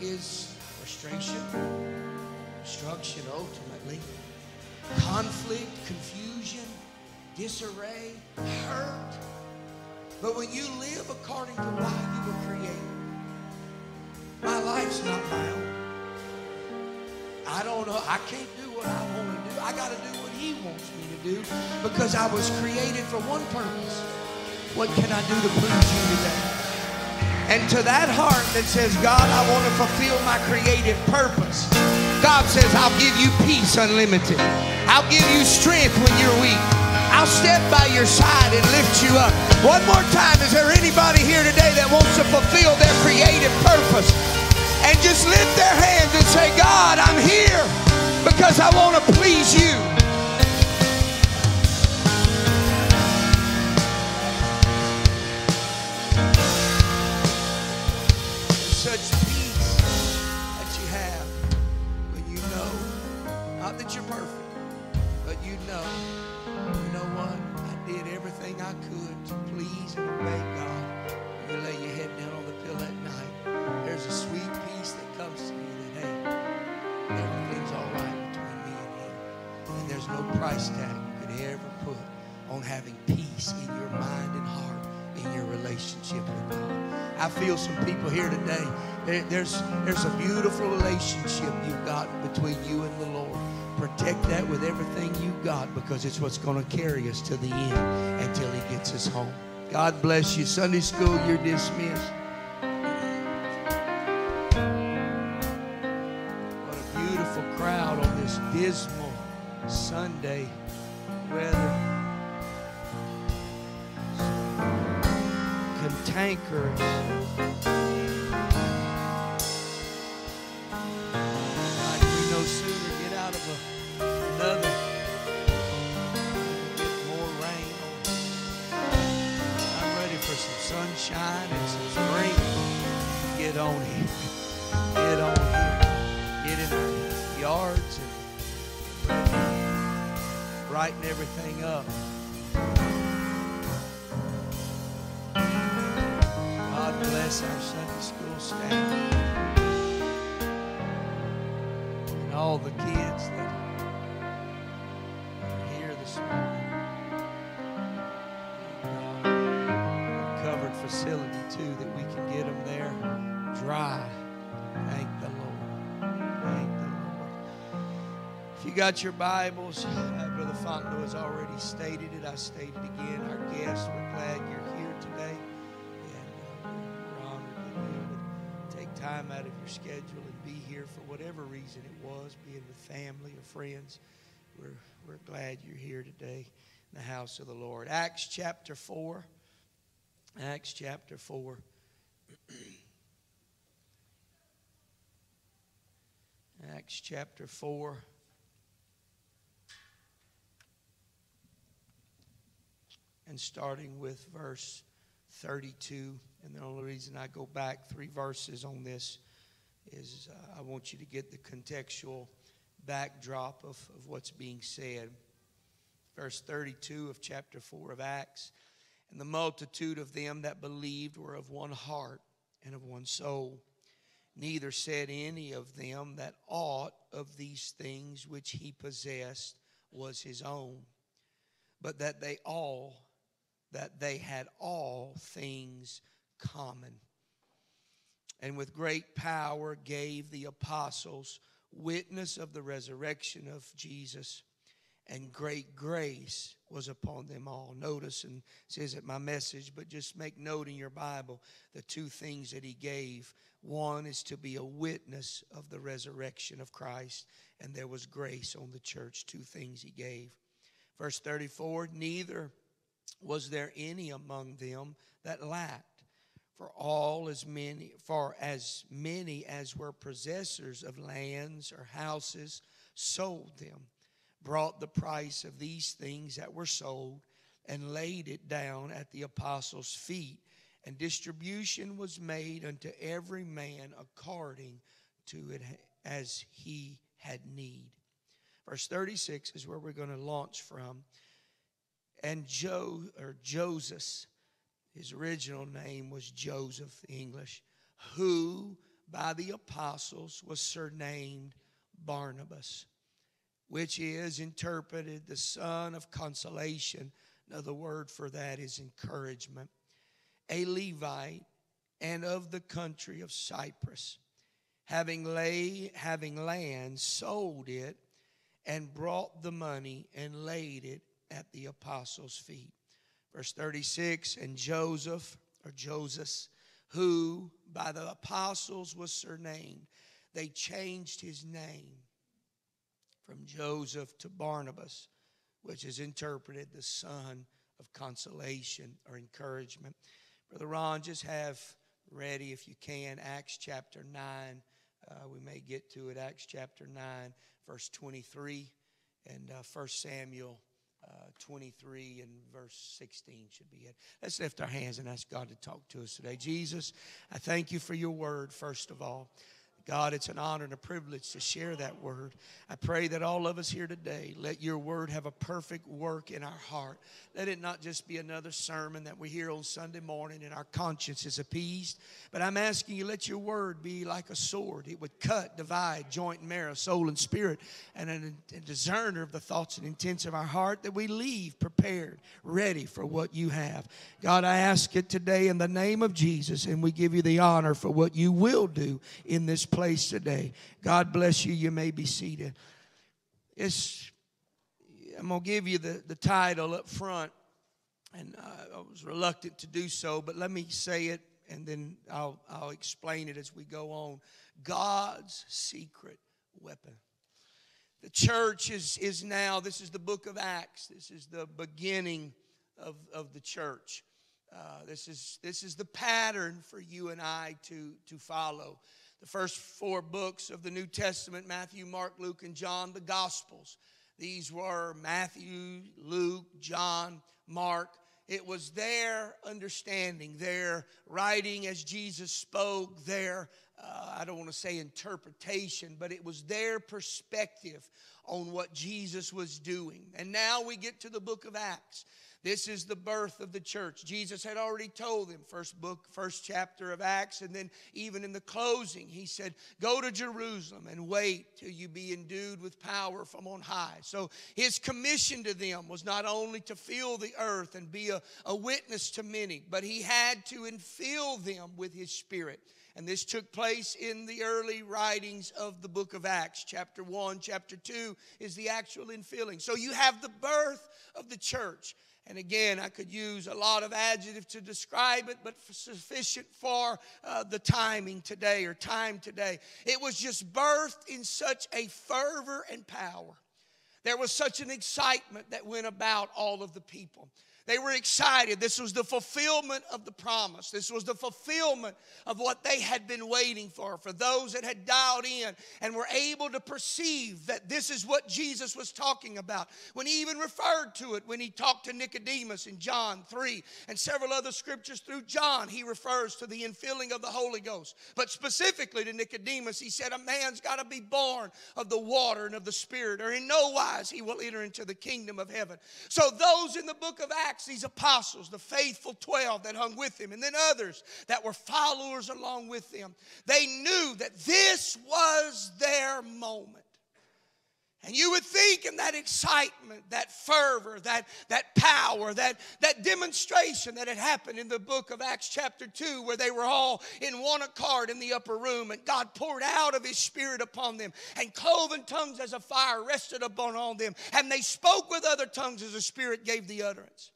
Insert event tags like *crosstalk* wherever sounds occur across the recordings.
is frustration, destruction ultimately, conflict, confusion, disarray, hurt. But when you live according to why you were created, my life's not my own. I don't know. I can't do what I want to do. I got to do what He wants me to do because I was created for one purpose. What can I do to please you today? And to that heart that says, God, I want to fulfill my creative purpose, God says, I'll give you peace unlimited. I'll give you strength when you're weak. I'll step by your side and lift you up. One more time, is there anybody here today that wants to fulfill their creative purpose? And just lift their hands and say, God, I'm here because I want to please you. I could to please and obey God. You lay your head down on the pillow at night. There's a sweet peace that comes to you that, hey, everything's all right between me and Him. And there's no price tag you could ever put on having peace in your mind and heart in your relationship with God. I feel some people here today. there- There's, there's a beautiful relationship you've got between you and the Lord. Protect that with everything you've got because it's what's going to carry us to the end until He gets us home. God bless you. Sunday school, you're dismissed. What a beautiful crowd on this dismal Sunday weather. Cantankerous. On here. Get on here. Get in our yards and brighten everything up. God bless our Sunday school staff and all the kids that you got your Bibles, uh, Brother Fontenot has already stated it. I state it again. Our guests, we're glad you're here today. And uh, we're honored that you would take time out of your schedule and be here for whatever reason it was, being with family or friends. We're, we're glad you're here today in the house of the Lord. Acts chapter 4. Acts chapter 4. *clears throat* Acts chapter 4. And starting with verse 32. And the only reason I go back three verses on this is uh, I want you to get the contextual backdrop of, of what's being said. Verse 32 of chapter 4 of Acts. And the multitude of them that believed were of one heart and of one soul. Neither said any of them that aught of these things which he possessed was his own, but that they all, that they had all things common. And with great power gave the apostles witness of the resurrection of Jesus, and great grace was upon them all. Notice, and says it my message, but just make note in your Bible the two things that he gave. One is to be a witness of the resurrection of Christ, and there was grace on the church. Two things he gave. Verse 34 Neither was there any among them that lacked. For all as many, for as many as were possessors of lands or houses sold them brought the price of these things that were sold and laid it down at the apostles' feet. And distribution was made unto every man according to it as he had need. Verse 36 is where we're going to launch from. And Joe or Joseph, his original name was Joseph English, who by the apostles was surnamed Barnabas which is interpreted the son of consolation. Another word for that is encouragement. A Levite and of the country of Cyprus, having lay having land, sold it and brought the money and laid it at the apostles' feet. Verse 36 And Joseph, or Joseph, who by the apostles was surnamed, they changed his name from Joseph to Barnabas, which is interpreted the son of consolation or encouragement. Brother Ron, just have ready, if you can, Acts chapter 9. Uh, we may get to it, Acts chapter 9, verse 23, and uh, 1 Samuel uh, 23 and verse 16 should be it. Let's lift our hands and ask God to talk to us today. Jesus, I thank you for your word, first of all. God, it's an honor and a privilege to share that word. I pray that all of us here today, let your word have a perfect work in our heart. Let it not just be another sermon that we hear on Sunday morning and our conscience is appeased. But I'm asking you, let your word be like a sword. It would cut, divide, joint and marrow, soul and spirit, and a, discerner of the thoughts and intents of our heart that we leave prepared, ready for what you have. God, I ask it today in the name of Jesus, and we give you the honor for what you will do in this place today. God bless you. You may be seated. It's, I'm going to give you the, the title up front, and uh, I was reluctant to do so, but let me say it and then I'll, I'll explain it as we go on. God's secret weapon. The church is, is now, this is the book of Acts, this is the beginning of, of the church. Uh, this, is, this is the pattern for you and I to, to follow the first four books of the New Testament Matthew, Mark, Luke, and John, the Gospels. These were Matthew, Luke, John, Mark. It was their understanding, their writing as Jesus spoke, their, uh, I don't want to say interpretation, but it was their perspective on what Jesus was doing. And now we get to the book of Acts. This is the birth of the church. Jesus had already told them, first book, first chapter of Acts, and then even in the closing, he said, Go to Jerusalem and wait till you be endued with power from on high. So his commission to them was not only to fill the earth and be a, a witness to many, but he had to infill them with his spirit. And this took place in the early writings of the book of Acts. Chapter 1, chapter 2 is the actual infilling. So you have the birth of the church. And again, I could use a lot of adjectives to describe it, but sufficient for uh, the timing today or time today. It was just birthed in such a fervor and power. There was such an excitement that went about all of the people. They were excited. This was the fulfillment of the promise. This was the fulfillment of what they had been waiting for. For those that had dialed in and were able to perceive that this is what Jesus was talking about. When he even referred to it when he talked to Nicodemus in John 3 and several other scriptures through John, he refers to the infilling of the Holy Ghost. But specifically to Nicodemus, he said, A man's got to be born of the water and of the Spirit, or in no wise he will enter into the kingdom of heaven. So those in the book of Acts, Acts, these apostles, the faithful 12 that hung with him, and then others that were followers along with them, they knew that this was their moment. And you would think in that excitement, that fervor, that, that power, that, that demonstration that had happened in the book of Acts, chapter 2, where they were all in one accord in the upper room, and God poured out of His Spirit upon them, and cloven tongues as a fire rested upon all them, and they spoke with other tongues as the Spirit gave the utterance.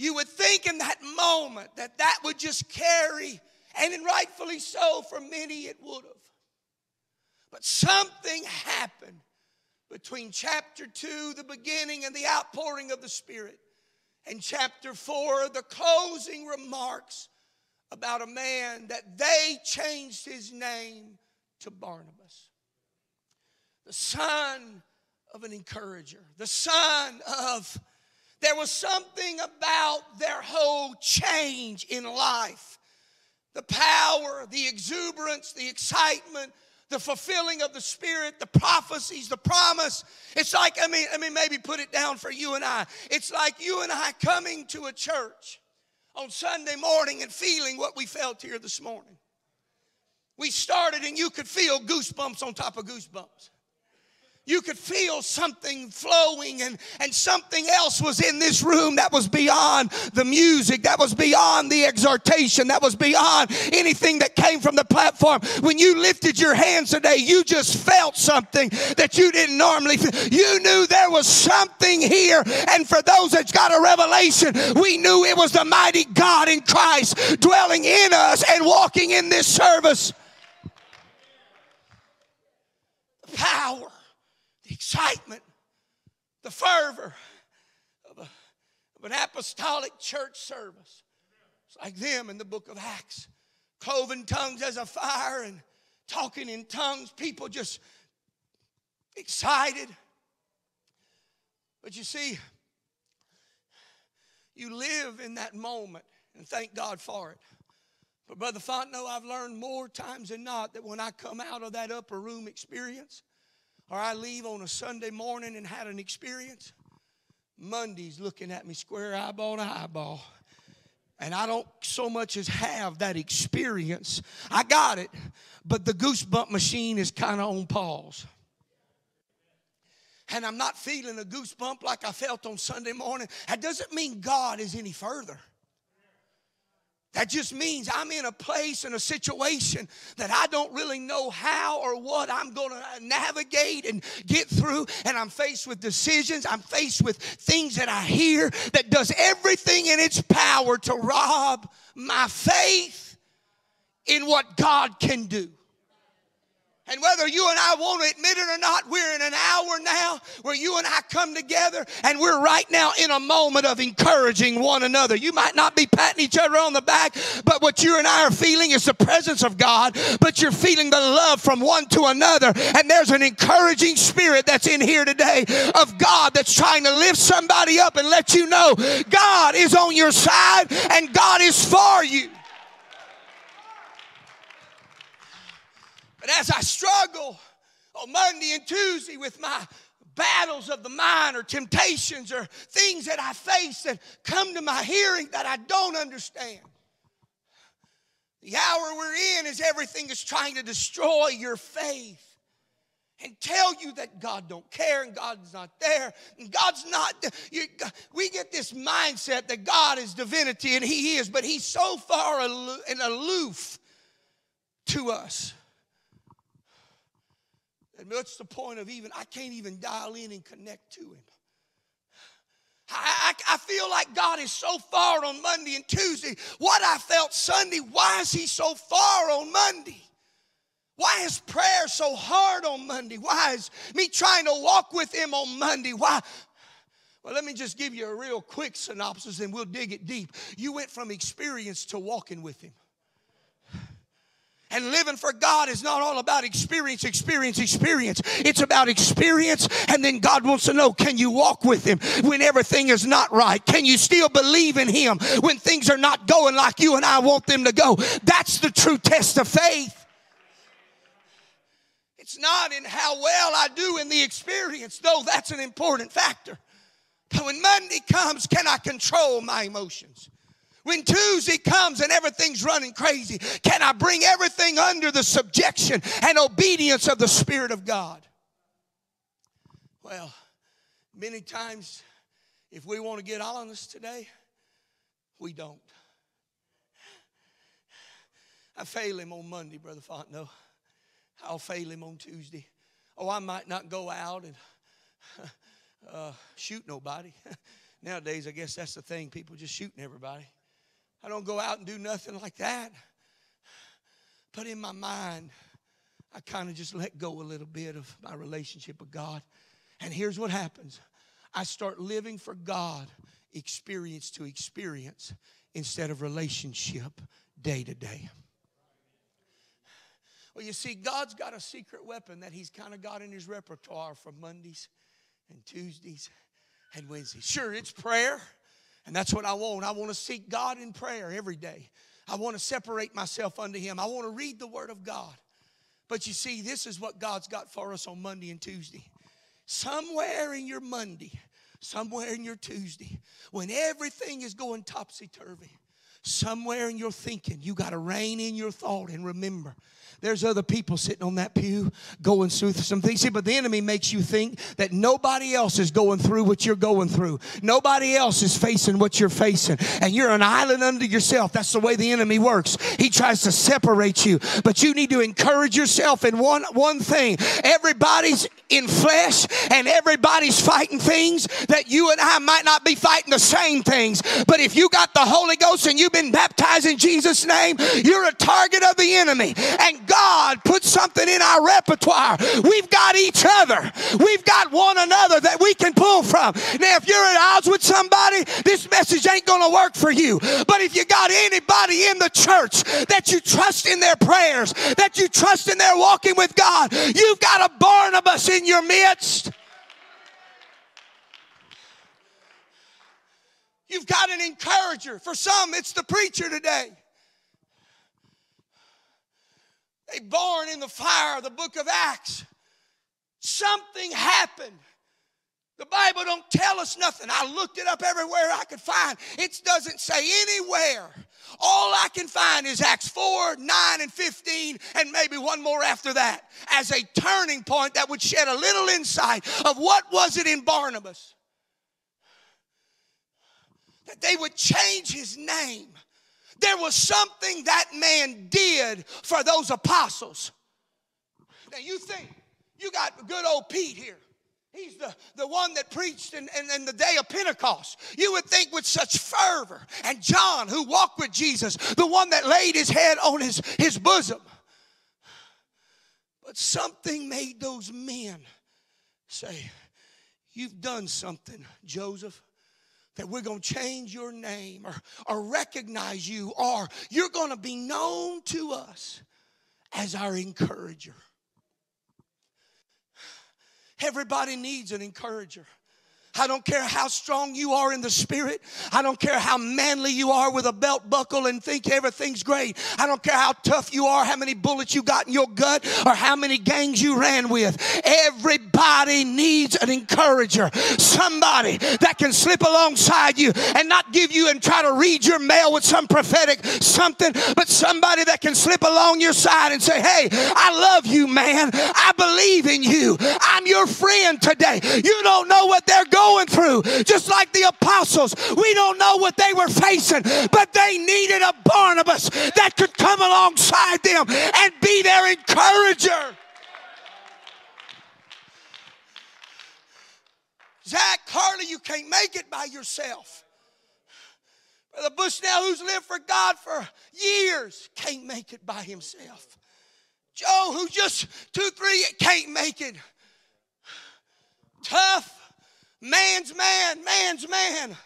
You would think in that moment that that would just carry, and rightfully so, for many it would have. But something happened between chapter 2, the beginning and the outpouring of the Spirit, and chapter 4, the closing remarks about a man that they changed his name to Barnabas. The son of an encourager, the son of, there was something about their whole change in life. The power, the exuberance, the excitement, the fulfilling of the Spirit, the prophecies, the promise. It's like, I mean, I mean, maybe put it down for you and I. It's like you and I coming to a church on Sunday morning and feeling what we felt here this morning. We started and you could feel goosebumps on top of goosebumps you could feel something flowing and, and something else was in this room that was beyond the music, that was beyond the exhortation, that was beyond anything that came from the platform. When you lifted your hands today, you just felt something that you didn't normally feel. You knew there was something here. And for those that's got a revelation, we knew it was the mighty God in Christ dwelling in us and walking in this service. Power excitement, the fervor of, a, of an apostolic church service. It's like them in the book of Acts. Cloven tongues as a fire and talking in tongues, people just excited. But you see, you live in that moment and thank God for it. But Brother Fontenot, I've learned more times than not that when I come out of that upper room experience, or I leave on a Sunday morning and had an experience, Monday's looking at me square eyeball to eyeball. And I don't so much as have that experience. I got it, but the goosebump machine is kind of on pause. And I'm not feeling a goosebump like I felt on Sunday morning. That doesn't mean God is any further. That just means I'm in a place and a situation that I don't really know how or what I'm going to navigate and get through. And I'm faced with decisions. I'm faced with things that I hear that does everything in its power to rob my faith in what God can do. And whether you and I want to admit it or not, we're in an hour now where you and I come together and we're right now in a moment of encouraging one another. You might not be patting each other on the back, but what you and I are feeling is the presence of God, but you're feeling the love from one to another. And there's an encouraging spirit that's in here today of God that's trying to lift somebody up and let you know God is on your side and God is for you. But as I struggle on Monday and Tuesday with my battles of the mind or temptations or things that I face that come to my hearing that I don't understand. The hour we're in is everything is trying to destroy your faith and tell you that God don't care and God's not there and God's not you, we get this mindset that God is divinity and he is but he's so far and aloof to us and what's the point of even, I can't even dial in and connect to him. I, I, I, feel like God is so far on Monday and Tuesday. What I felt Sunday, why is he so far on Monday? Why is prayer so hard on Monday? Why is me trying to walk with him on Monday? Why? Well, let me just give you a real quick synopsis and we'll dig it deep. You went from experience to walking with him. And living for God is not all about experience, experience, experience. It's about experience, and then God wants to know can you walk with Him when everything is not right? Can you still believe in Him when things are not going like you and I want them to go? That's the true test of faith. It's not in how well I do in the experience, though that's an important factor. But when Monday comes, can I control my emotions? When Tuesday comes and everything's running crazy, can I bring everything under the subjection and obedience of the Spirit of God? Well, many times, if we want to get honest today, we don't. I fail him on Monday, Brother Fontenot. I'll fail him on Tuesday. Oh, I might not go out and *laughs* uh, shoot nobody. *laughs* Nowadays, I guess that's the thing. People just shooting everybody. I don't go out and do nothing like that. But in my mind, I kind of just let go a little bit of my relationship with God. And here's what happens I start living for God, experience to experience, instead of relationship day to day. Well, you see, God's got a secret weapon that He's kind of got in His repertoire for Mondays and Tuesdays and Wednesdays. Sure, it's prayer, and that's what I want. I want to seek God in prayer every day. I want to separate myself unto Him. I want to read the Word of God. But you see, this is what God's got for us on Monday and Tuesday. Somewhere in your Monday, somewhere in your Tuesday, when everything is going topsy turvy, somewhere in your thinking, you got to rein in your thought and remember there's other people sitting on that pew going through some things. See, but the enemy makes you think that nobody else is going through what you're going through. Nobody else is facing what you're facing. And you're an island unto yourself. That's the way the enemy works. He tries to separate you. But you need to encourage yourself in one, one thing. Everybody's in flesh and everybody's fighting things that you and I might not be fighting the same things. But if you got the Holy Ghost and you've been baptized in Jesus' name, you're a target of the enemy. And God put something in our repertoire. We've got each other. We've got one another that we can pull from. Now, if you're at odds with somebody, this message ain't going to work for you. But if you got anybody in the church that you trust in their prayers, that you trust in their walking with God, you've got a Barnabas in your midst. You've got an encourager. For some, it's the preacher today. They born in the fire of the book of Acts. Something happened. The Bible don't tell us nothing. I looked it up everywhere I could find. It doesn't say anywhere. All I can find is Acts 4, 9, and 15, and maybe one more after that as a turning point that would shed a little insight of what was it in Barnabas. That they would change his name there was something that man did for those apostles. Now you think, you got good old Pete here. He's the, the one that preached in, in, in, the day of Pentecost. You would think with such fervor. And John, who walked with Jesus, the one that laid his head on his, his bosom. But something made those men say, You've done something, Joseph that we're going to change your name or, or recognize you, or you're going to be known to us as our encourager. Everybody needs an encourager. I don't care how strong you are in the spirit. I don't care how manly you are with a belt buckle and think everything's great. I don't care how tough you are, how many bullets you got in your gut, or how many gangs you ran with. Everybody needs an encourager. Somebody that can slip alongside you and not give you and try to read your mail with some prophetic something, but somebody that can slip along your side and say, Hey, I love you, man. I believe in you. I'm your friend today. You don't know what they're going going through. Just like the apostles, we don't know what they were facing, but they needed a Barnabas that could come alongside them and be their encourager. Zach Carly, you can't make it by yourself. Brother Bushnell, who's lived for God for years, can't make it by himself. Joe, who just two, three, can't make it. Tough, Man's man, man's man.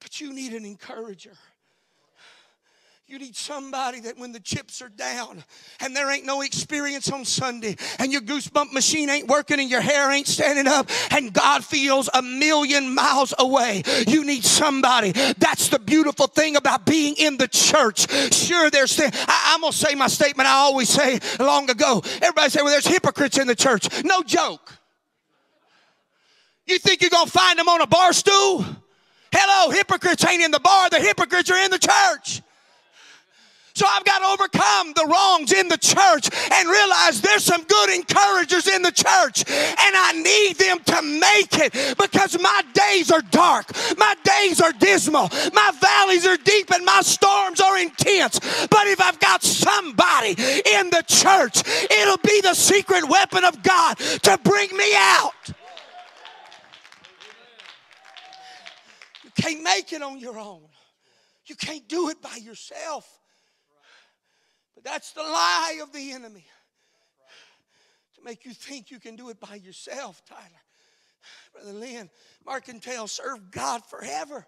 But you need an encourager. You need somebody that when the chips are down and there ain't no experience on Sunday and your goosebump machine ain't working and your hair ain't standing up and God feels a million miles away, you need somebody. That's the beautiful thing about being in the church. Sure, there's, I, I'm going to say my statement I always say long ago. Everybody say, well, there's hypocrites in the church. No joke. You think you're going to find them on a bar stool? Hello, hypocrites ain't in the bar, the hypocrites are in the church. So I've got to overcome the wrongs in the church and realize there's some good encouragers in the church and I need them to make it because my days are dark. My days are dismal. My valleys are deep and my storms are intense. But if I've got somebody in the church, it'll be the secret weapon of God to bring me out. Can't make it on your own. You can't do it by yourself. But that's the lie of the enemy to make you think you can do it by yourself, Tyler. Brother Lynn, Markentale served God forever.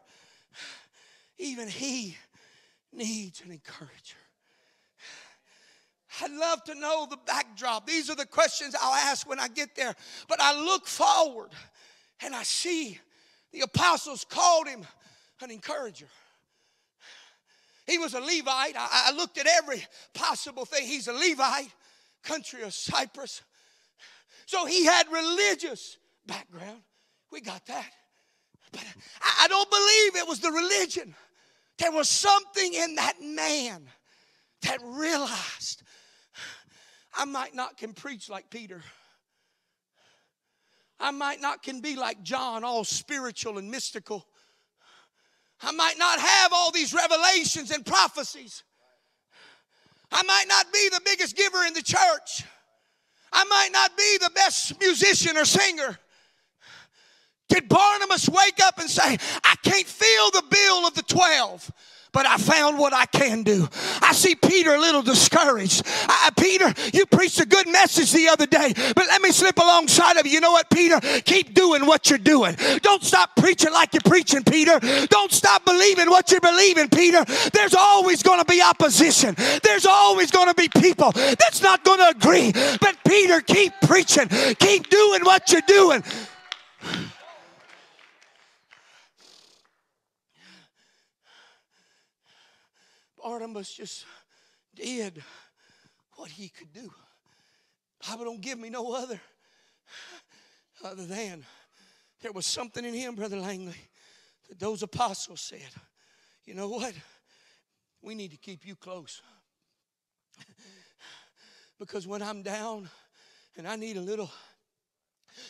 Even he needs an encourager. I'd love to know the backdrop. These are the questions I'll ask when I get there. But I look forward and I see the apostles called him an encourager. He was a Levite. I, I looked at every possible thing. He's a Levite, country of Cyprus. So he had religious background. We got that. But I, I don't believe it was the religion. There was something in that man that realized I might not can preach like Peter. I might not can be like John, all spiritual and mystical. I might not have all these revelations and prophecies. I might not be the biggest giver in the church. I might not be the best musician or singer. Did Barnabas wake up and say, I can't feel the bill of the 12? but I found what I can do. I see Peter a little discouraged. I, Peter, you preached a good message the other day, but let me slip alongside of you. You know what, Peter? Keep doing what you're doing. Don't stop preaching like you're preaching, Peter. Don't stop believing what you're believing, Peter. There's always going to be opposition. There's always going to be people that's not going to agree. But Peter, keep preaching. Keep doing what you're doing. Barnabas just did what he could do. Bible don't give me no other other than there was something in him, Brother Langley, that those apostles said, you know what? We need to keep you close. because when I'm down and I need a little,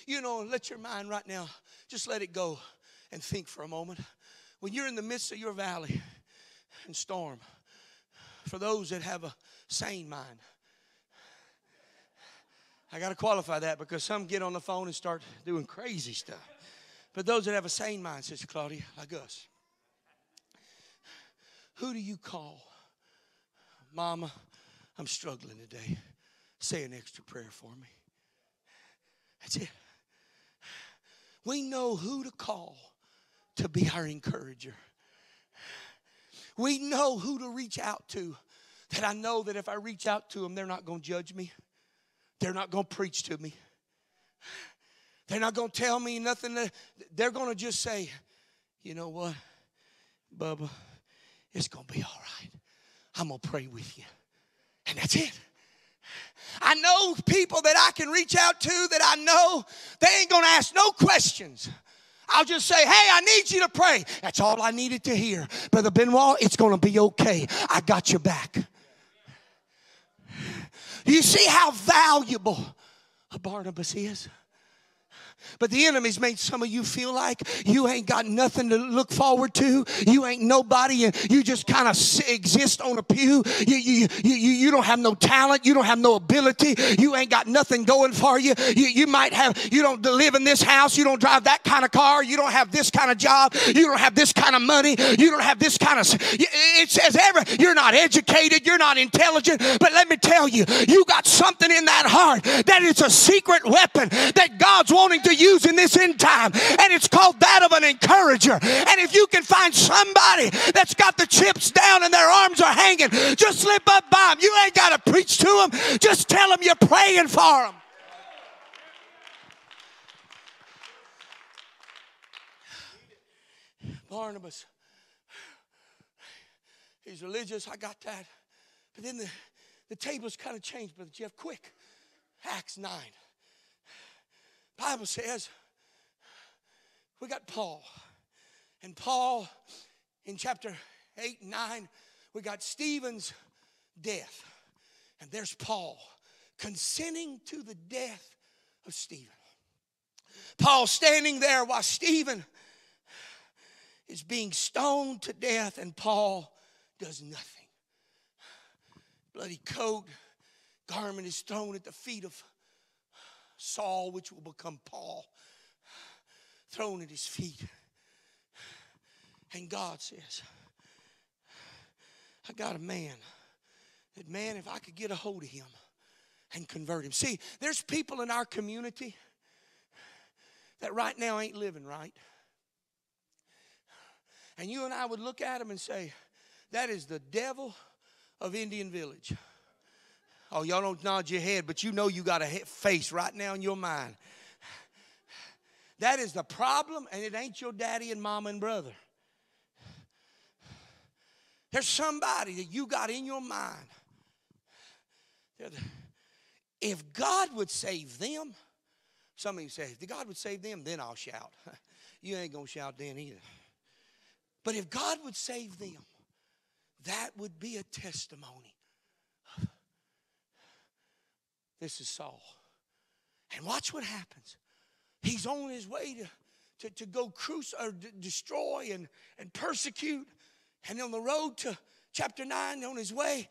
you know, let your mind right now, just let it go and think for a moment. When you're in the midst of your valley and storm, for those that have a sane mind. I got to qualify that because some get on the phone and start doing crazy stuff. But those that have a sane mind, Sister Claudia, like us, who do you call? Mama, I'm struggling today. Say an extra prayer for me. That's it. We know who to call to be our encourager. We know who to reach out to. That I know that if I reach out to them, they're not going to judge me. They're not going to preach to me. They're not going to tell me nothing. They're going to just say, you know what, Bubba, it's going to be all right. I'm going to pray with you. And that's it. I know people that I can reach out to that I know they ain't going to ask no questions. I'll just say, hey, I need you to pray. That's all I needed to hear. Brother Benoit, it's going to be okay. I got your back. You see how valuable a Barnabas is? But the enemy's made some of you feel like you ain't got nothing to look forward to. You ain't nobody, and you just kind of exist on a pew. You, you, you, you, don't have no talent. You don't have no ability. You ain't got nothing going for you. You, you might have, you don't live in this house. You don't drive that kind of car. You don't have this kind of job. You don't have this kind of money. You don't have this kind of, it says ever, you're not educated. You're not intelligent. But let me tell you, you got something in that heart that is a secret weapon that God's wanting to use in this end time, and it's called that of an encourager. And if you can find somebody that's got the chips down and their arms are hanging, just slip up by them. You ain't got to preach to them, just tell them you're praying for them. Barnabas, he's religious, I got that. But then the, the tables kind of changed, Brother Jeff. Quick. Acts 9. Bible says we got Paul. And Paul in chapter 8 and 9, we got Stephen's death. And there's Paul consenting to the death of Stephen. Paul standing there while Stephen is being stoned to death, and Paul does nothing. Bloody coat, garment is thrown at the feet of Saul, which will become Paul, thrown at his feet. And God says, I got a man. That man, if I could get a hold of him and convert him. See, there's people in our community that right now ain't living right. And you and I would look at them and say, that is the devil of Indian Village. Oh, y'all don't nod your head, but you know you got a face right now in your mind. That is the problem, and it ain't your daddy and mom and brother. There's somebody that you got in your mind. If God would save them, some of you say, if God would save them, then I'll shout. *laughs* You ain't going to shout then either. But if God would save them, that would be a testimony. This is Saul. And watch what happens. He's on his way to, to, to go cruise or destroy and, and persecute. And on the road to chapter 9, on his way,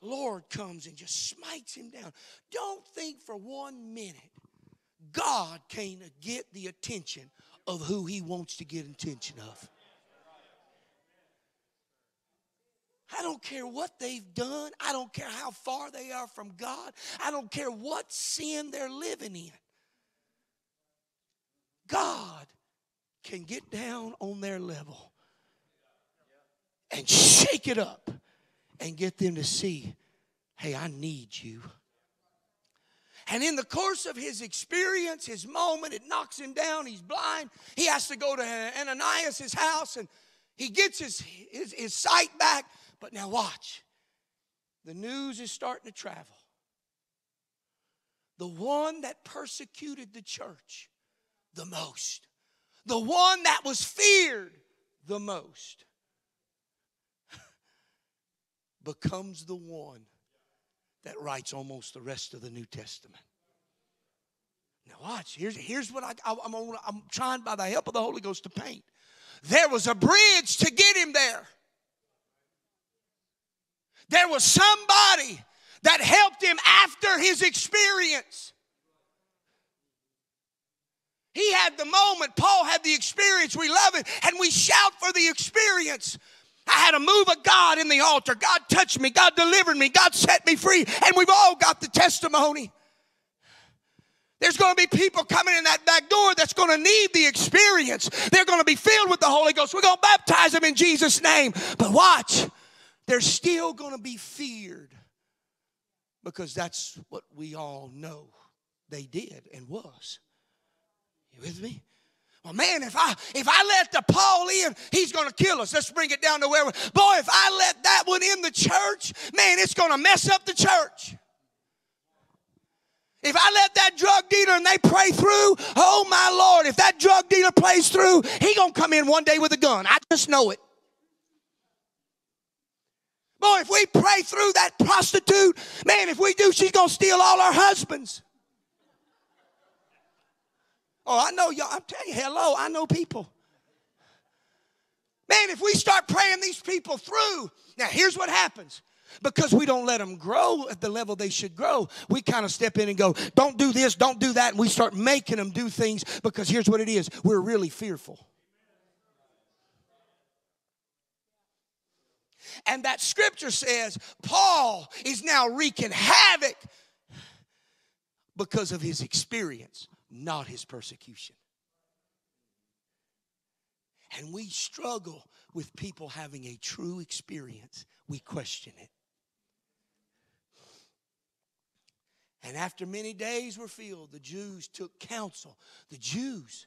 Lord comes and just smites him down. Don't think for one minute God can't get the attention of who he wants to get attention of. I don't care what they've done. I don't care how far they are from God. I don't care what sin they're living in. God can get down on their level and shake it up and get them to see, hey, I need you. And in the course of his experience, his moment, it knocks him down. He's blind. He has to go to Ananias' house and he gets his, his, his sight back. But now, watch. The news is starting to travel. The one that persecuted the church the most, the one that was feared the most, *laughs* becomes the one that writes almost the rest of the New Testament. Now, watch. Here's, here's what I, I, I'm, I'm trying by the help of the Holy Ghost to paint. There was a bridge to get him there. There was somebody that helped him after his experience. He had the moment, Paul had the experience. We love it and we shout for the experience. I had a move of God in the altar. God touched me. God delivered me. God set me free. And we've all got the testimony. There's going to be people coming in that back door that's going to need the experience. They're going to be filled with the Holy Ghost. We're going to baptize them in Jesus' name. But watch, they're still going to be feared because that's what we all know they did and was. You with me? Well, man, if I if I let the Paul in, he's going to kill us. Let's bring it down to where. Boy, if I let that one in the church, man, it's going to mess up the church. If I let that drug dealer and they pray through, oh my Lord, if that drug dealer plays through, he gonna come in one day with a gun. I just know it. Boy, if we pray through that prostitute, man, if we do, she's gonna steal all our husbands. Oh, I know y'all. I'm telling you, hello, I know people. Man, if we start praying these people through, now here's what happens. Because we don't let them grow at the level they should grow, we kind of step in and go, don't do this, don't do that, and we start making them do things because here's what it is we're really fearful. And that scripture says Paul is now wreaking havoc because of his experience not his persecution. And we struggle with people having a true experience. We question it. And after many days were filled, the Jews took counsel. The Jews.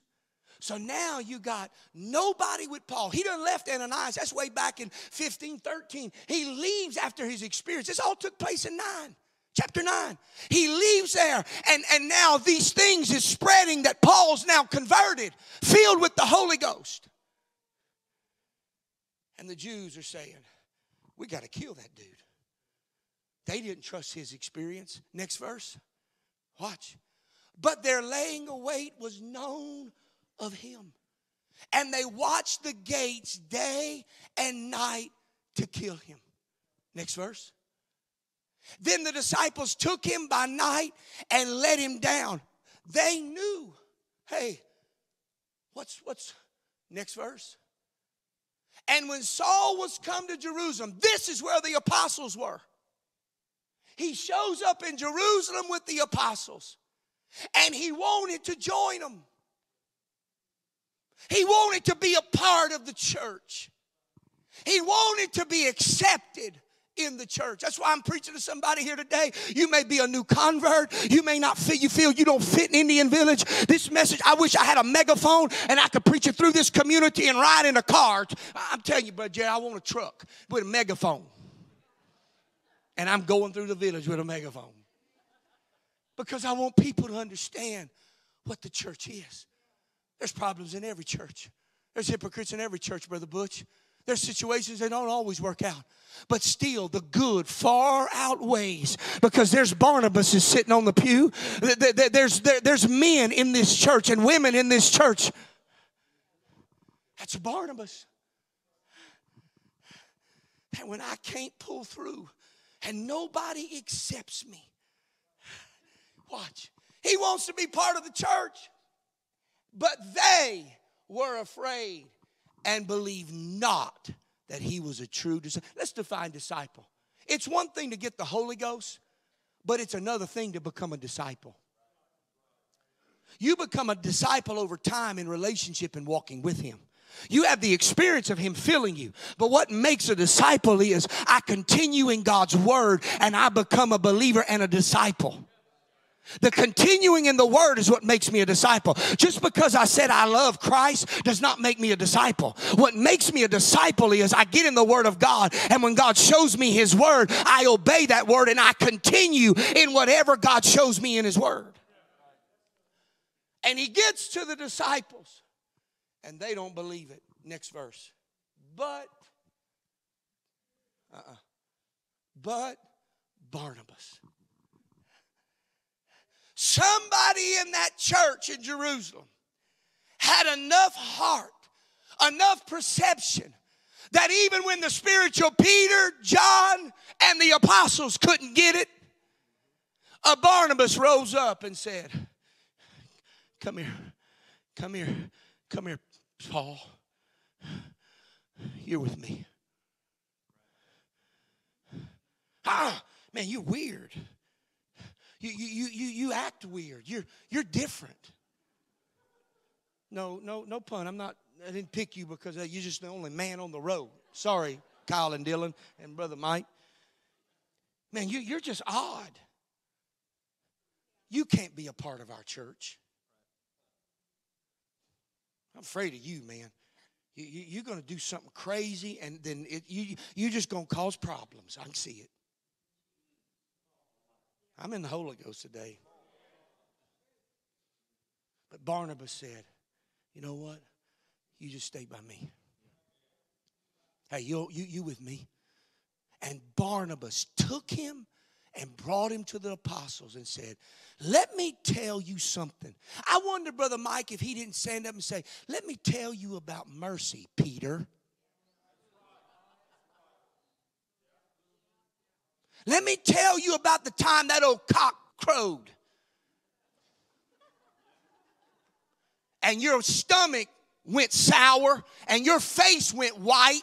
So now you got nobody with Paul. He done left Ananias. That's way back in 15, 13. He leaves after his experience. This all took place in 9 chapter 9. He leaves there, and, and now these things is spreading that Paul's now converted, filled with the Holy Ghost. And the Jews are saying, We got to kill that dude. They didn't trust his experience. Next verse. Watch. But their laying await was known of him. And they watched the gates day and night to kill him. Next verse. Then the disciples took him by night and let him down. They knew, hey, what's what's next verse? And when Saul was come to Jerusalem, this is where the apostles were. He shows up in Jerusalem with the apostles and he wanted to join them. He wanted to be a part of the church. He wanted to be accepted in the church. That's why I'm preaching to somebody here today. You may be a new convert. You may not feel you feel you don't fit in Indian Village. This message, I wish I had a megaphone and I could preach it through this community and ride in a car. I'm telling you, Brother Jerry, I want a truck with a megaphone. And I'm going through the village with a megaphone. Because I want people to understand what the church is. There's problems in every church. There's hypocrites in every church, Brother Butch. There's situations that don't always work out. But still, the good far outweighs because there's Barnabas is sitting on the pew. There's, there's men in this church and women in this church. That's Barnabas. And when I can't pull through and nobody accepts me, watch. He wants to be part of the church, but they were afraid and believe not that he was a true disciple. Let's define disciple. It's one thing to get the Holy Ghost, but it's another thing to become a disciple. You become a disciple over time in relationship and walking with him. You have the experience of Him filling you. But what makes a disciple is I continue in God's Word and I become a believer and a disciple. The continuing in the word is what makes me a disciple. Just because I said I love Christ does not make me a disciple. What makes me a disciple is I get in the word of God, and when God shows me his word, I obey that word and I continue in whatever God shows me in his word. And he gets to the disciples, and they don't believe it. Next verse. But, uh-uh. But Barnabas somebody in that church in Jerusalem had enough heart, enough perception that even when the spiritual Peter, John, and the apostles couldn't get it, a Barnabas rose up and said, Come here, come here, come here, Paul. You're with me. Ah, man, you're weird. You, you, you, you act weird. You're, you're different. No, no, no pun. I'm not, I didn't pick you because uh, you're just the only man on the road. Sorry, Kyle and Dylan and Brother Mike. Man, you, you're just odd. You can't be a part of our church. I'm afraid of you, man. You, you, you're going to do something crazy, and then it, you, you're just going to cause problems. I can see it. I'm in the Holy Ghost today. But Barnabas said, You know what? You just stay by me. Hey, you, you, you with me? And Barnabas took him and brought him to the apostles and said, Let me tell you something. I wonder, Brother Mike, if he didn't stand up and say, Let me tell you about mercy, Peter. Let me tell you about the time that old cock crowed. And your stomach went sour, and your face went white,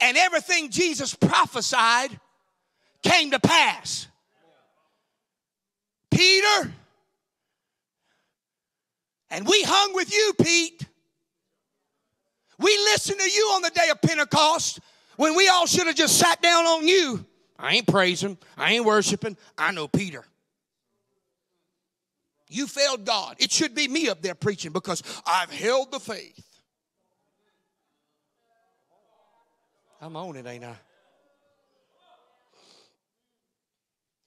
and everything Jesus prophesied came to pass. Peter, and we hung with you, Pete. We listened to you on the day of Pentecost when we all should have just sat down on you I ain't praising, I ain't worshiping. I know Peter. You failed God. It should be me up there preaching because I've held the faith. I'm on it, ain't I?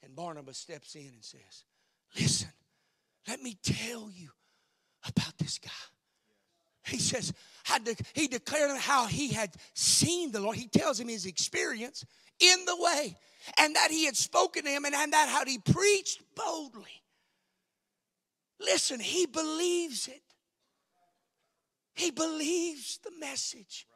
And Barnabas steps in and says, Listen, let me tell you about this guy. He says, he declared how he had seen the Lord. He tells him his experience in the way. and that he had spoken to him and, and that how he preached boldly. Listen, he believes it. He believes the message.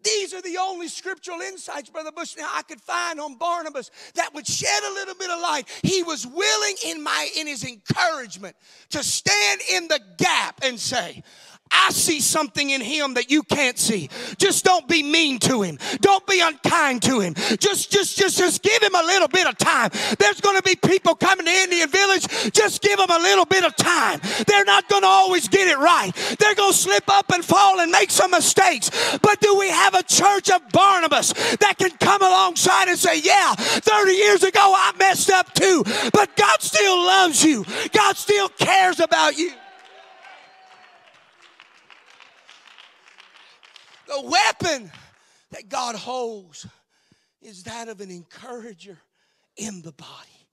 These are the only scriptural insights, Brother Bush, now I could find on Barnabas that would shed a little bit of light. He was willing in my in his encouragement to stand in the gap and say, I see something in him that you can't see. Just don't be mean to him. Don't be unkind to him. Just, just, just, just give him a little bit of time. There's going to be people coming to Indian Village. Just give them a little bit of time. They're not going to always get it right. They're going to slip up and fall and make some mistakes. But do we have a church of Barnabas that can come alongside and say, yeah, 30 years ago I messed up too, but God still loves you. God still cares about you. The weapon that God holds is that of an encourager in the body.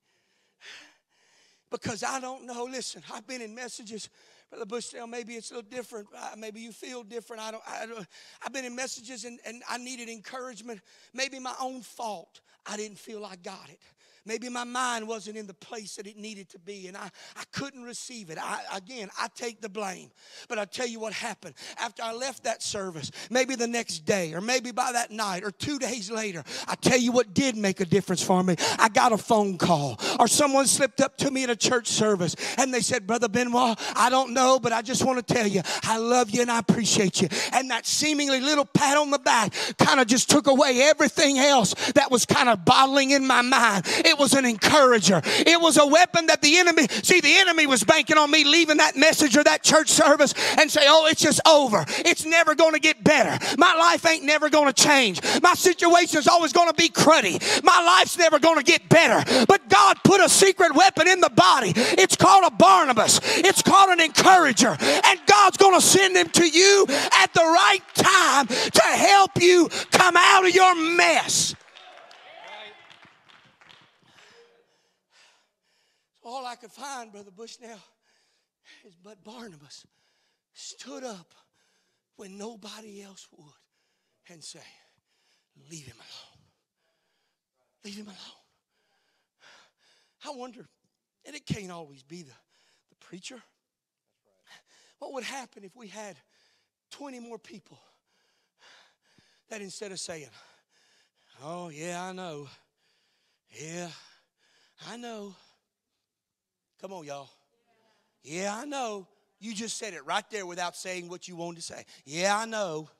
Because I don't know, listen, I've been in messages, Brother Bushnell, maybe it's a little different. Uh, maybe you feel different. I don't, I don't, I've been in messages and, and I needed encouragement. Maybe my own fault. I didn't feel I got it. Maybe my mind wasn't in the place that it needed to be and I, I couldn't receive it. I, again, I take the blame. But I tell you what happened. After I left that service, maybe the next day or maybe by that night or two days later, I tell you what did make a difference for me. I got a phone call or someone slipped up to me at a church service and they said, Brother Benoit, I don't know, but I just want to tell you, I love you and I appreciate you. And that seemingly little pat on the back kind of just took away everything else that was kind of bottling in my mind. It it was an encourager. It was a weapon that the enemy, see, the enemy was banking on me leaving that message or that church service and say, oh, it's just over. It's never going to get better. My life ain't never going to change. My situation is always going to be cruddy. My life's never going to get better. But God put a secret weapon in the body. It's called a Barnabas. It's called an encourager. And God's going to send him to you at the right time to help you come out of your mess. All I could find, Brother Bushnell, is but Barnabas stood up when nobody else would and say, Leave him alone. Leave him alone. I wonder, and it can't always be the, the preacher. What would happen if we had 20 more people that instead of saying, Oh, yeah, I know. Yeah, I know. Come on, y'all. Yeah, I know. You just said it right there without saying what you wanted to say. Yeah, I know.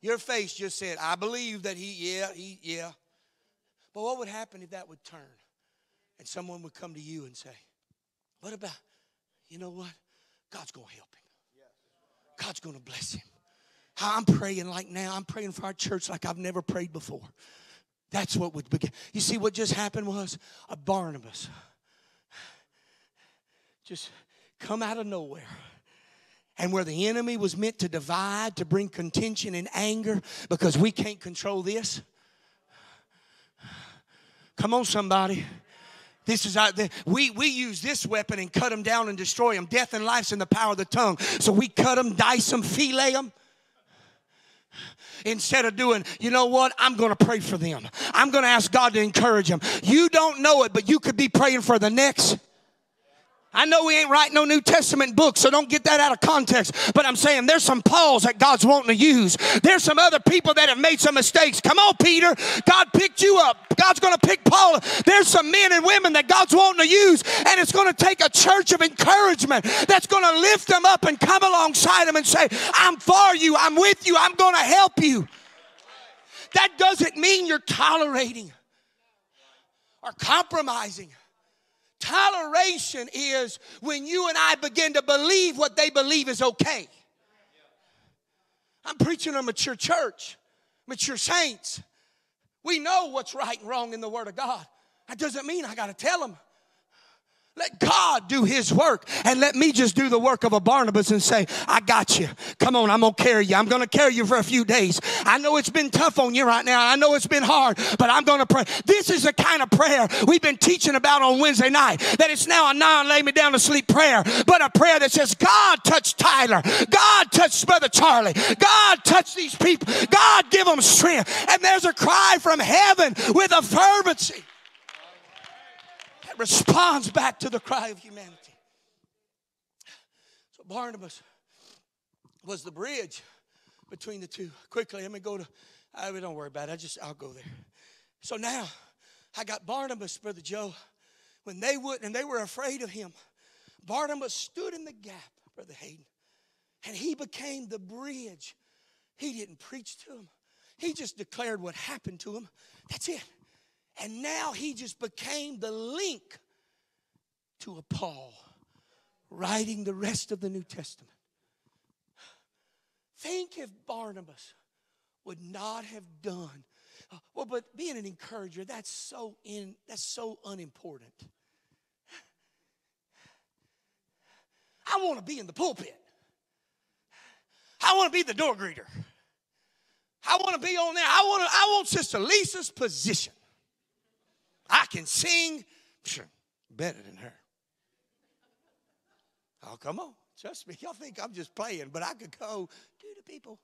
Your face just said, I believe that he, yeah, he, yeah. But what would happen if that would turn and someone would come to you and say, What about, you know what? God's going to help him. God's going to bless him. How I'm praying like now. I'm praying for our church like I've never prayed before. That's what would begin. You see, what just happened was a Barnabas just come out of nowhere. And where the enemy was meant to divide, to bring contention and anger because we can't control this. Come on, somebody. This is our, we, we use this weapon and cut them down and destroy them. Death and life's in the power of the tongue. So we cut them, dice them, fillet them. Instead of doing, you know what? I'm going to pray for them. I'm going to ask God to encourage them. You don't know it, but you could be praying for the next I know we ain't writing no New Testament books, so don't get that out of context. But I'm saying there's some Pauls that God's wanting to use. There's some other people that have made some mistakes. Come on, Peter. God picked you up. God's going to pick Paul. There's some men and women that God's wanting to use, and it's going to take a church of encouragement that's going to lift them up and come alongside them and say, I'm for you. I'm with you. I'm going to help you. That doesn't mean you're tolerating or compromising. Toleration is when you and I begin to believe what they believe is okay. I'm preaching a mature church, mature saints. We know what's right and wrong in the Word of God. That doesn't mean I got to tell them. Let God do his work and let me just do the work of a Barnabas and say, I got you. Come on, I'm going to carry you. I'm going to carry you for a few days. I know it's been tough on you right now. I know it's been hard, but I'm going to pray. This is the kind of prayer we've been teaching about on Wednesday night. That it's now a non lay me down to sleep prayer, but a prayer that says, God touch Tyler. God touch Brother Charlie. God touch these people. God give them strength. And there's a cry from heaven with a fervency that responds back to the cry of humanity. So Barnabas was the bridge between the two. Quickly, let me go to. I don't worry about it. I just I'll go there. So now I got Barnabas, brother Joe. When they would and they were afraid of him, Barnabas stood in the gap, brother Hayden, and he became the bridge. He didn't preach to him. He just declared what happened to him. That's it. And now he just became the link to a Paul writing the rest of the New Testament. Think if Barnabas would not have done well, but being an encourager, that's so in that's so unimportant. I want to be in the pulpit. I want to be the door greeter. I want to be on there. I want to, I want Sister Lisa's position. I can sing better than her. Oh, come on. Trust me. Y'all think I'm just playing, but I could go to the people.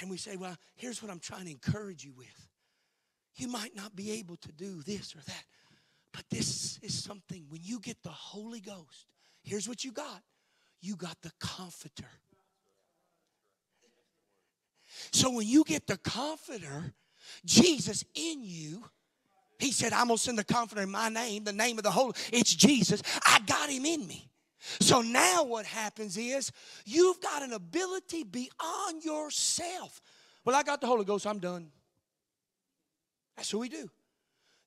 And we say, well, here's what I'm trying to encourage you with. You might not be able to do this or that, but this is something when you get the Holy Ghost, here's what you got you got the comforter. So when you get the comforter, Jesus in you, he said, I'm gonna send the comforter in my name, the name of the Holy. It's Jesus. I got him in me. So now what happens is you've got an ability beyond yourself. Well, I got the Holy Ghost, I'm done. That's what we do.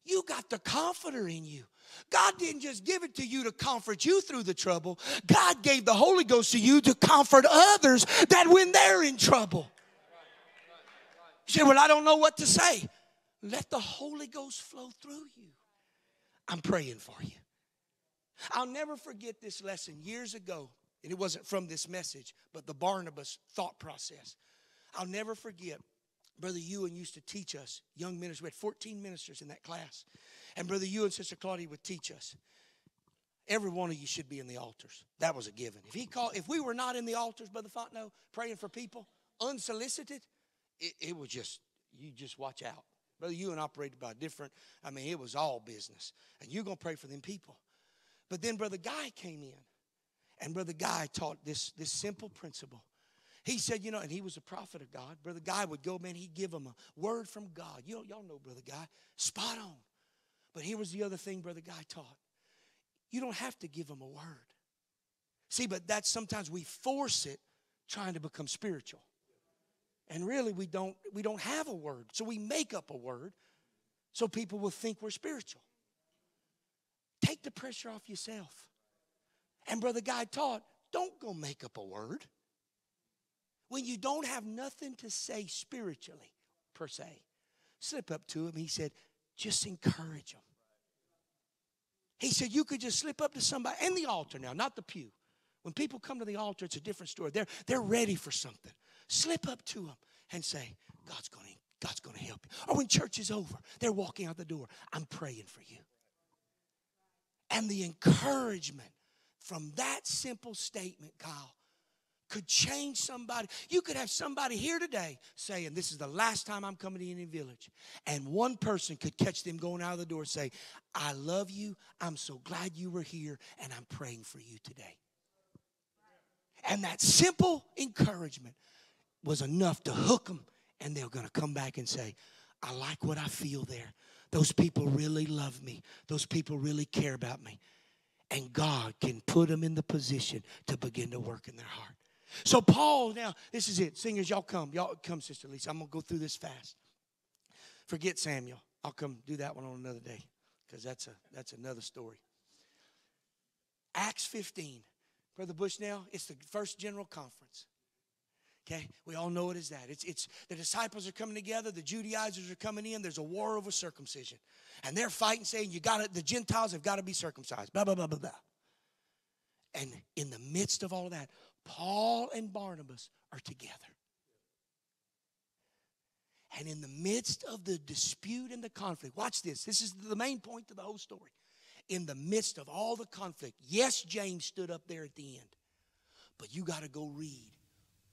You got the comforter in you. God didn't just give it to you to comfort you through the trouble. God gave the Holy Ghost to you to comfort others that when they're in trouble. You say, Well, I don't know what to say. Let the Holy Ghost flow through you. I'm praying for you. I'll never forget this lesson years ago, and it wasn't from this message, but the Barnabas thought process. I'll never forget. Brother Ewan used to teach us, young ministers. We had 14 ministers in that class. And Brother Ewan and Sister Claudia would teach us. Every one of you should be in the altars. That was a given. If he called, if we were not in the altars, Brother Fontenot, praying for people, unsolicited, it, it was just, you just watch out. Brother Ewan operated by different, I mean, it was all business. And you're going to pray for them people. But then Brother Guy came in, and Brother Guy taught this, this simple principle. He said, you know, and he was a prophet of God. Brother Guy would go, man, he'd give him a word from God. You know, y'all know Brother Guy, spot on. But here was the other thing Brother Guy taught. You don't have to give him a word. See, but that's sometimes we force it trying to become spiritual. And really we don't we don't have a word. So we make up a word so people will think we're spiritual. Take the pressure off yourself. And Brother Guy taught, don't go make up a word. When you don't have nothing to say spiritually, per se, slip up to him. He said, just encourage them. He said, you could just slip up to somebody, in the altar now, not the pew. When people come to the altar, it's a different story. They're, they're ready for something. Slip up to them and say, God's going to God's to help you. Or when church is over, they're walking out the door. I'm praying for you. And the encouragement from that simple statement, Kyle, could change somebody. You could have somebody here today saying, This is the last time I'm coming to Indian Village. And one person could catch them going out of the door say, I love you. I'm so glad you were here, and I'm praying for you today. And that simple encouragement was enough to hook them, and they're going to come back and say, I like what I feel there. Those people really love me. Those people really care about me. And God can put them in the position to begin to work in their heart. So, Paul, now, this is it. Singers, y'all come. Y'all come, Sister Lisa. I'm going to go through this fast. Forget Samuel. I'll come do that one on another day because that's, a, that's another story. Acts 15. Brother Bushnell, it's the first general conference. Okay, we all know it is that. It's, it's the disciples are coming together, the Judaizers are coming in, there's a war over circumcision. And they're fighting, saying, You gotta, the Gentiles have got to be circumcised. Blah, blah, blah, blah, blah. And in the midst of all of that, Paul and Barnabas are together. And in the midst of the dispute and the conflict, watch this. This is the main point of the whole story. In the midst of all the conflict, yes, James stood up there at the end, but you got to go read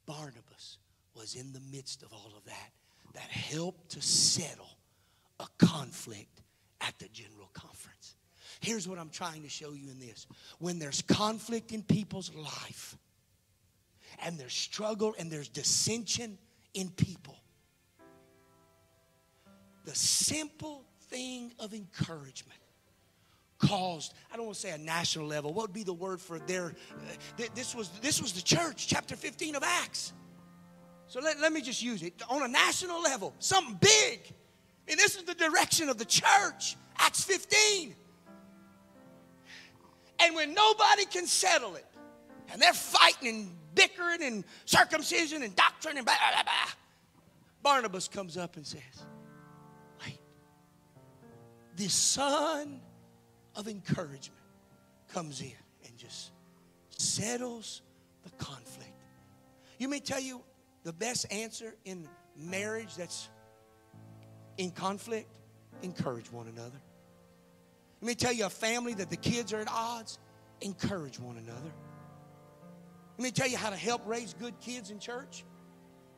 Barnabas was in the midst of all of that, that helped to settle a conflict at the general conference. Here's what I'm trying to show you in this when there's conflict in people's life, and there's struggle and there's dissension in people, the simple thing of encouragement caused i don't want to say a national level what would be the word for their uh, this was this was the church chapter 15 of acts. So let, let me just use it on a national level something big. And this is the direction of the church acts 15 and when nobody can settle it and they're fighting and bickering and circumcision and doctrine and blah blah blah barnabas comes up and says wait. The son of encouragement comes in and just settles the conflict. You may tell you the best answer in marriage that's in conflict encourage one another. Let me tell you a family that the kids are at odds, encourage one another. Let me tell you how to help raise good kids in church,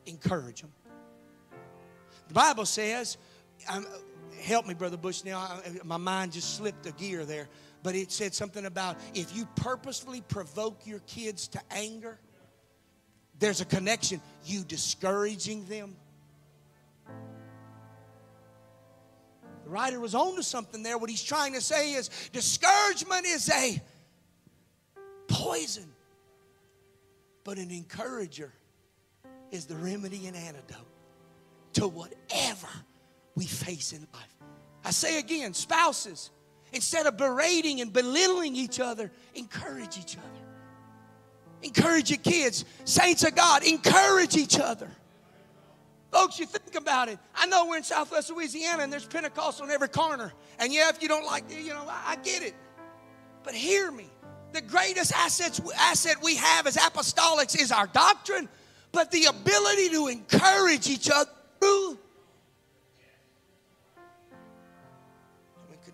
encourage them. The Bible says, um, help me, Brother Bush. Now, I, my mind just slipped a gear there. But it said something about if you purposefully provoke your kids to anger, there's a connection. You discouraging them. The writer was on to something there. What he's trying to say is discouragement is a poison, but an encourager is the remedy and antidote to whatever we face in life. I say again, spouses, instead of berating and belittling each other, encourage each other. Encourage your kids. Saints of God, encourage each other. Folks, you think about it. I know we're in Southwest Louisiana and there's Pentecost on every corner. And yeah, if you don't like it, you know, I, I get it. But hear me. The greatest assets, asset we have as apostolics is our doctrine, but the ability to encourage each other through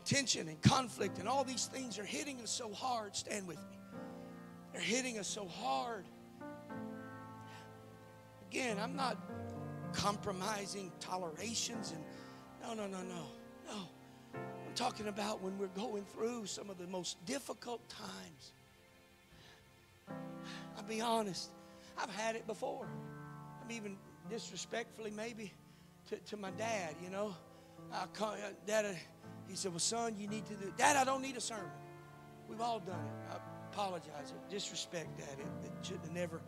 tension and conflict and all these things are hitting us so hard. Stand with me. They're hitting us so hard. Again, I'm not compromising tolerations and no, no, no, no, no. I'm talking about when we're going through some of the most difficult times. I'll be honest, I've had it before. I'm even disrespectfully, maybe, to, to my dad, you know. I call, uh, dad, uh, he said, Well, son, you need to do Dad, I don't need a sermon. We've all done it. I apologize. I disrespect that. It, it should have never.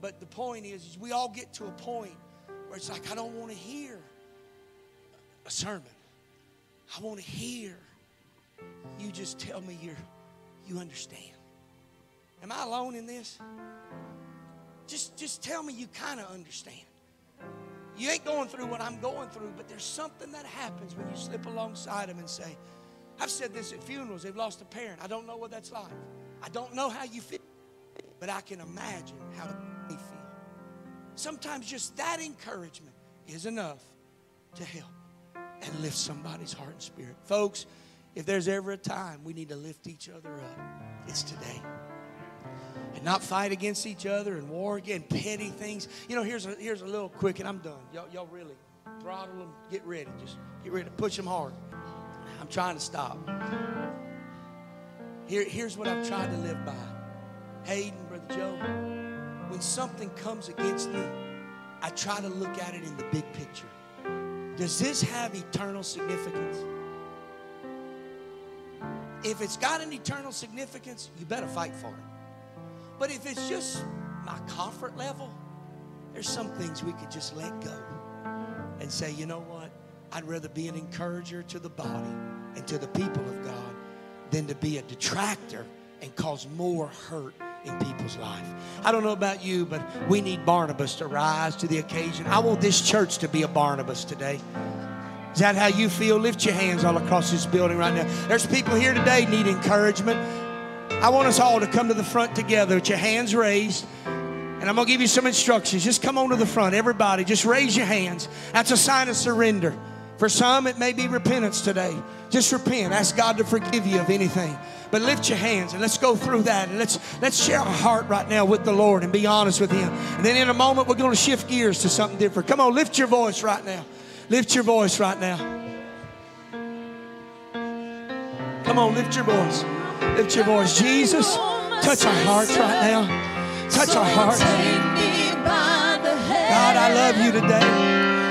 But the point is, is, we all get to a point where it's like, I don't want to hear a sermon. I want to hear you just tell me you you understand. Am I alone in this? Just, just tell me you kind of understand. You ain't going through what I'm going through, but there's something that happens when you slip alongside them and say, I've said this at funerals, they've lost a parent. I don't know what that's like. I don't know how you feel, but I can imagine how they feel. Sometimes just that encouragement is enough to help and lift somebody's heart and spirit. Folks, if there's ever a time we need to lift each other up, it's today and not fight against each other and war again, petty things. You know, here's a, here's a little quick, and I'm done. Y'all, y'all really throttle them, get ready. Just get ready to push them hard. I'm trying to stop. Here, here's what I've tried to live by. Hayden, Brother Joe, when something comes against me, I try to look at it in the big picture. Does this have eternal significance? If it's got an eternal significance, you better fight for it. But if it's just my comfort level, there's some things we could just let go and say, you know what? I'd rather be an encourager to the body and to the people of God than to be a detractor and cause more hurt in people's life. I don't know about you, but we need Barnabas to rise to the occasion. I want this church to be a Barnabas today. Is that how you feel? Lift your hands all across this building right now. There's people here today need encouragement. I want us all to come to the front together with your hands raised. And I'm going to give you some instructions. Just come on to the front, everybody. Just raise your hands. That's a sign of surrender. For some, it may be repentance today. Just repent. Ask God to forgive you of anything. But lift your hands and let's go through that and let's let's share our heart right now with the Lord and be honest with Him. And then in a moment, we're going to shift gears to something different. Come on, lift your voice right now. Lift your voice right now. Come on, lift your voice. Lift your voice. Jesus, touch our hearts right now. Touch our hearts. God, I love you today.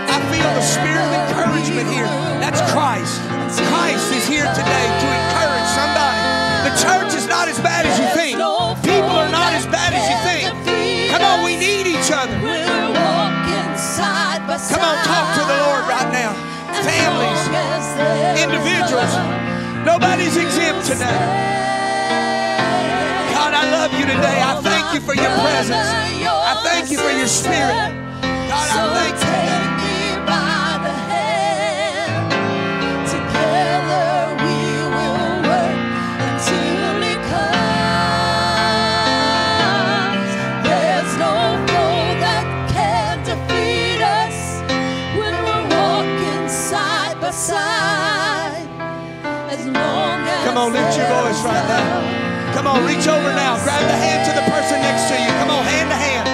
I feel the spirit of encouragement here. That's Christ. Christ is here today to encourage somebody. The church is not as bad as you think. People are not as bad as you think. Come on, we need each other. Come on, talk to the Lord right now. Families, individuals. Nobody's exempt today. God, I love you today. I thank you for your presence. I thank you for your spirit. God, I thank you. On, lift your voice right now. Come on, reach over now. Grab the hand to the person next to you. Come on, hand to hand.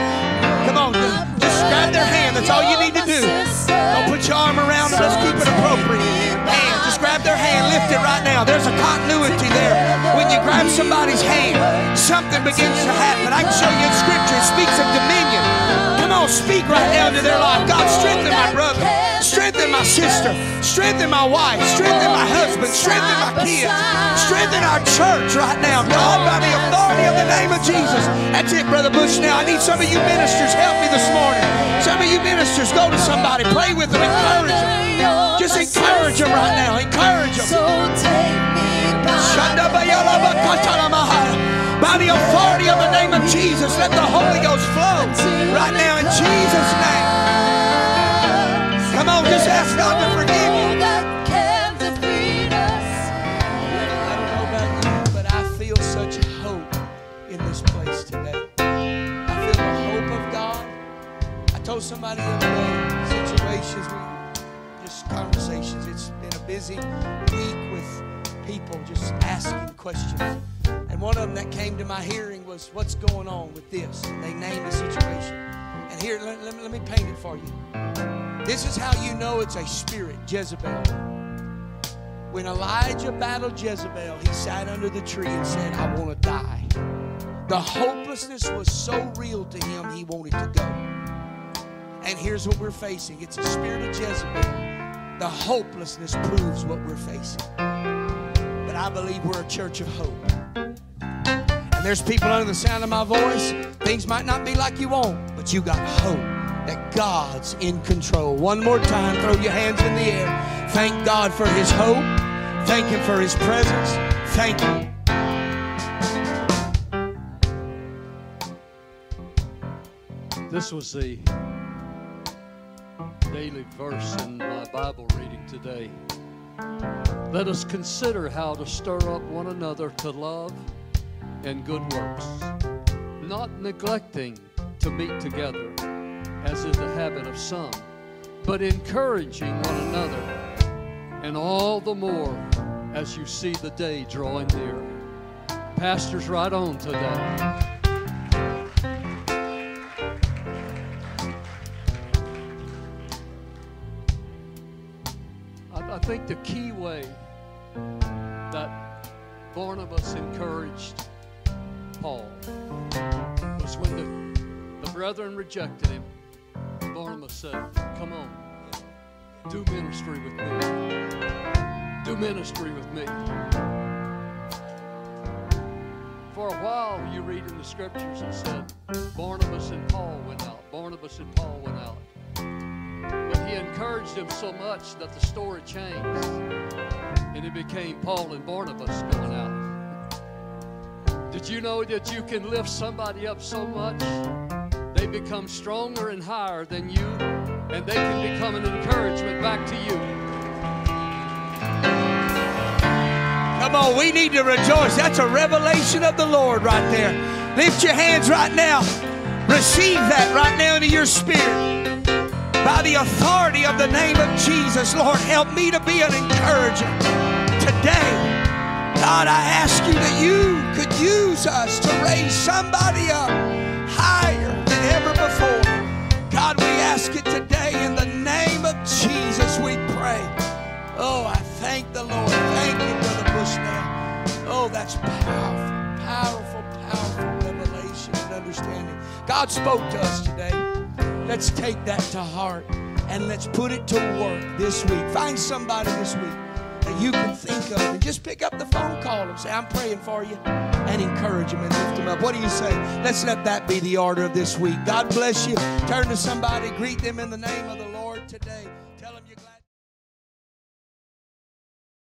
Come on, just grab their hand. That's all you need to do. Don't put your arm around them. Let's keep it appropriate. Hand, just grab their hand. Lift it right now. There's a continuity there. When you grab somebody's hand, something begins to happen. I can show you in Scripture. It speaks of dominion. Come on, speak right now into their life. God, strengthen my brother. Strengthen my sister. Strengthen my wife. Strengthen my husband. Strengthen my kids. Strengthen our church right now. God, by the authority of the name of Jesus. That's it, Brother Bush. Now, I need some of you ministers. Help me this morning. Some of you ministers, go to somebody. Pray with them. Encourage them. Just encourage them right now. Encourage them. So take me by the authority of the name of Jesus, let the Holy Ghost flow right now in Jesus' name. Come on, just ask God to forgive you. That can defeat us. I don't know about you, but I feel such hope in this place today. I feel the hope of God. I told somebody the other day, situations, just conversations. It's been a busy week with people just asking questions. And one of them that came to my hearing was, What's going on with this? And they named the situation. And here, let, let, let me paint it for you. This is how you know it's a spirit, Jezebel. When Elijah battled Jezebel, he sat under the tree and said, I want to die. The hopelessness was so real to him, he wanted to go. And here's what we're facing it's a spirit of Jezebel. The hopelessness proves what we're facing. But I believe we're a church of hope. And there's people under the sound of my voice. Things might not be like you want, but you got hope that God's in control. One more time, throw your hands in the air. Thank God for His hope. Thank Him for His presence. Thank Him. This was the daily verse in my Bible reading today. Let us consider how to stir up one another to love and good works, not neglecting to meet together as is the habit of some, but encouraging one another, and all the more as you see the day drawing near. Pastor's right on today. I think the key way that Barnabas encouraged Paul was when the, the brethren rejected him. Barnabas said, Come on, do ministry with me. Do ministry with me. For a while, you read in the scriptures, it said, Barnabas and Paul went out. Barnabas and Paul went out. But he encouraged them so much that the story changed. And it became Paul and Barnabas going out. Did you know that you can lift somebody up so much? They become stronger and higher than you, and they can become an encouragement back to you. Come on, we need to rejoice. That's a revelation of the Lord right there. Lift your hands right now. Receive that right now into your spirit. By the authority of the name of Jesus, Lord, help me to be an encourager today. God, I ask you that you could use us to raise somebody up Jesus, we pray. Oh, I thank the Lord. Thank you, Brother Bushnell. Oh, that's powerful, powerful, powerful revelation and understanding. God spoke to us today. Let's take that to heart and let's put it to work this week. Find somebody this week that you can think of and just pick up the phone, call them, say, I'm praying for you, and encourage them and lift them up. What do you say? Let's let that be the order of this week. God bless you. Turn to somebody, greet them in the name of the.